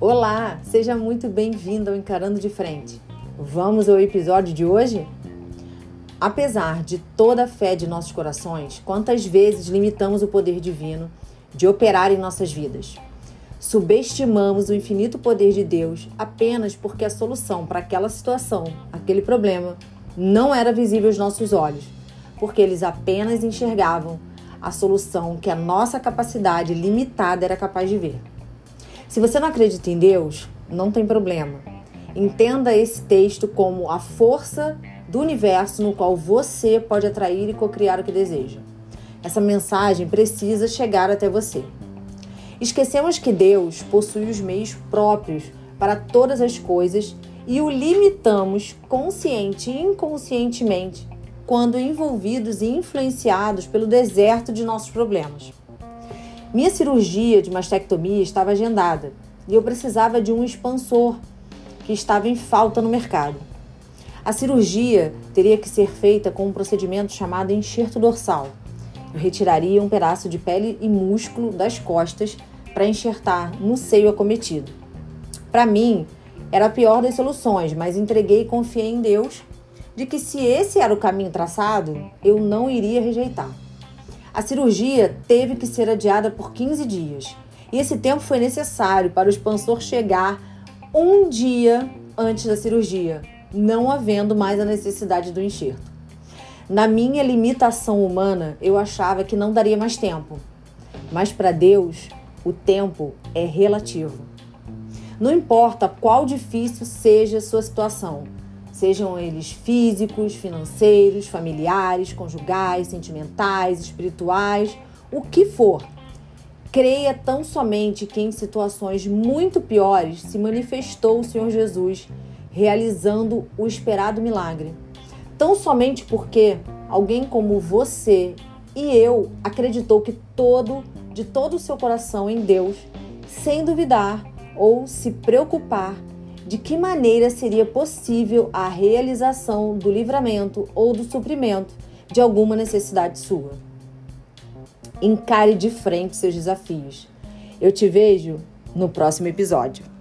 Olá, seja muito bem-vindo ao Encarando de Frente. Vamos ao episódio de hoje? Apesar de toda a fé de nossos corações, quantas vezes limitamos o poder divino de operar em nossas vidas? Subestimamos o infinito poder de Deus apenas porque a solução para aquela situação, aquele problema, não era visível aos nossos olhos, porque eles apenas enxergavam a solução que a nossa capacidade limitada era capaz de ver. Se você não acredita em Deus, não tem problema. Entenda esse texto como a força do universo no qual você pode atrair e cocriar o que deseja. Essa mensagem precisa chegar até você. Esquecemos que Deus possui os meios próprios para todas as coisas e o limitamos consciente e inconscientemente quando envolvidos e influenciados pelo deserto de nossos problemas. Minha cirurgia de mastectomia estava agendada e eu precisava de um expansor que estava em falta no mercado. A cirurgia teria que ser feita com um procedimento chamado enxerto dorsal. Eu retiraria um pedaço de pele e músculo das costas para enxertar no seio acometido. Para mim, era a pior das soluções, mas entreguei e confiei em Deus de que se esse era o caminho traçado, eu não iria rejeitar. A cirurgia teve que ser adiada por 15 dias, e esse tempo foi necessário para o expansor chegar um dia antes da cirurgia, não havendo mais a necessidade do enxerto. Na minha limitação humana, eu achava que não daria mais tempo. Mas para Deus, o tempo é relativo. Não importa qual difícil seja a sua situação, sejam eles físicos, financeiros, familiares, conjugais, sentimentais, espirituais, o que for. Creia tão somente que em situações muito piores se manifestou o Senhor Jesus, realizando o esperado milagre. Tão somente porque alguém como você e eu acreditou que todo, de todo o seu coração em Deus, sem duvidar ou se preocupar de que maneira seria possível a realização do livramento ou do suprimento de alguma necessidade sua. Encare de frente seus desafios. Eu te vejo no próximo episódio.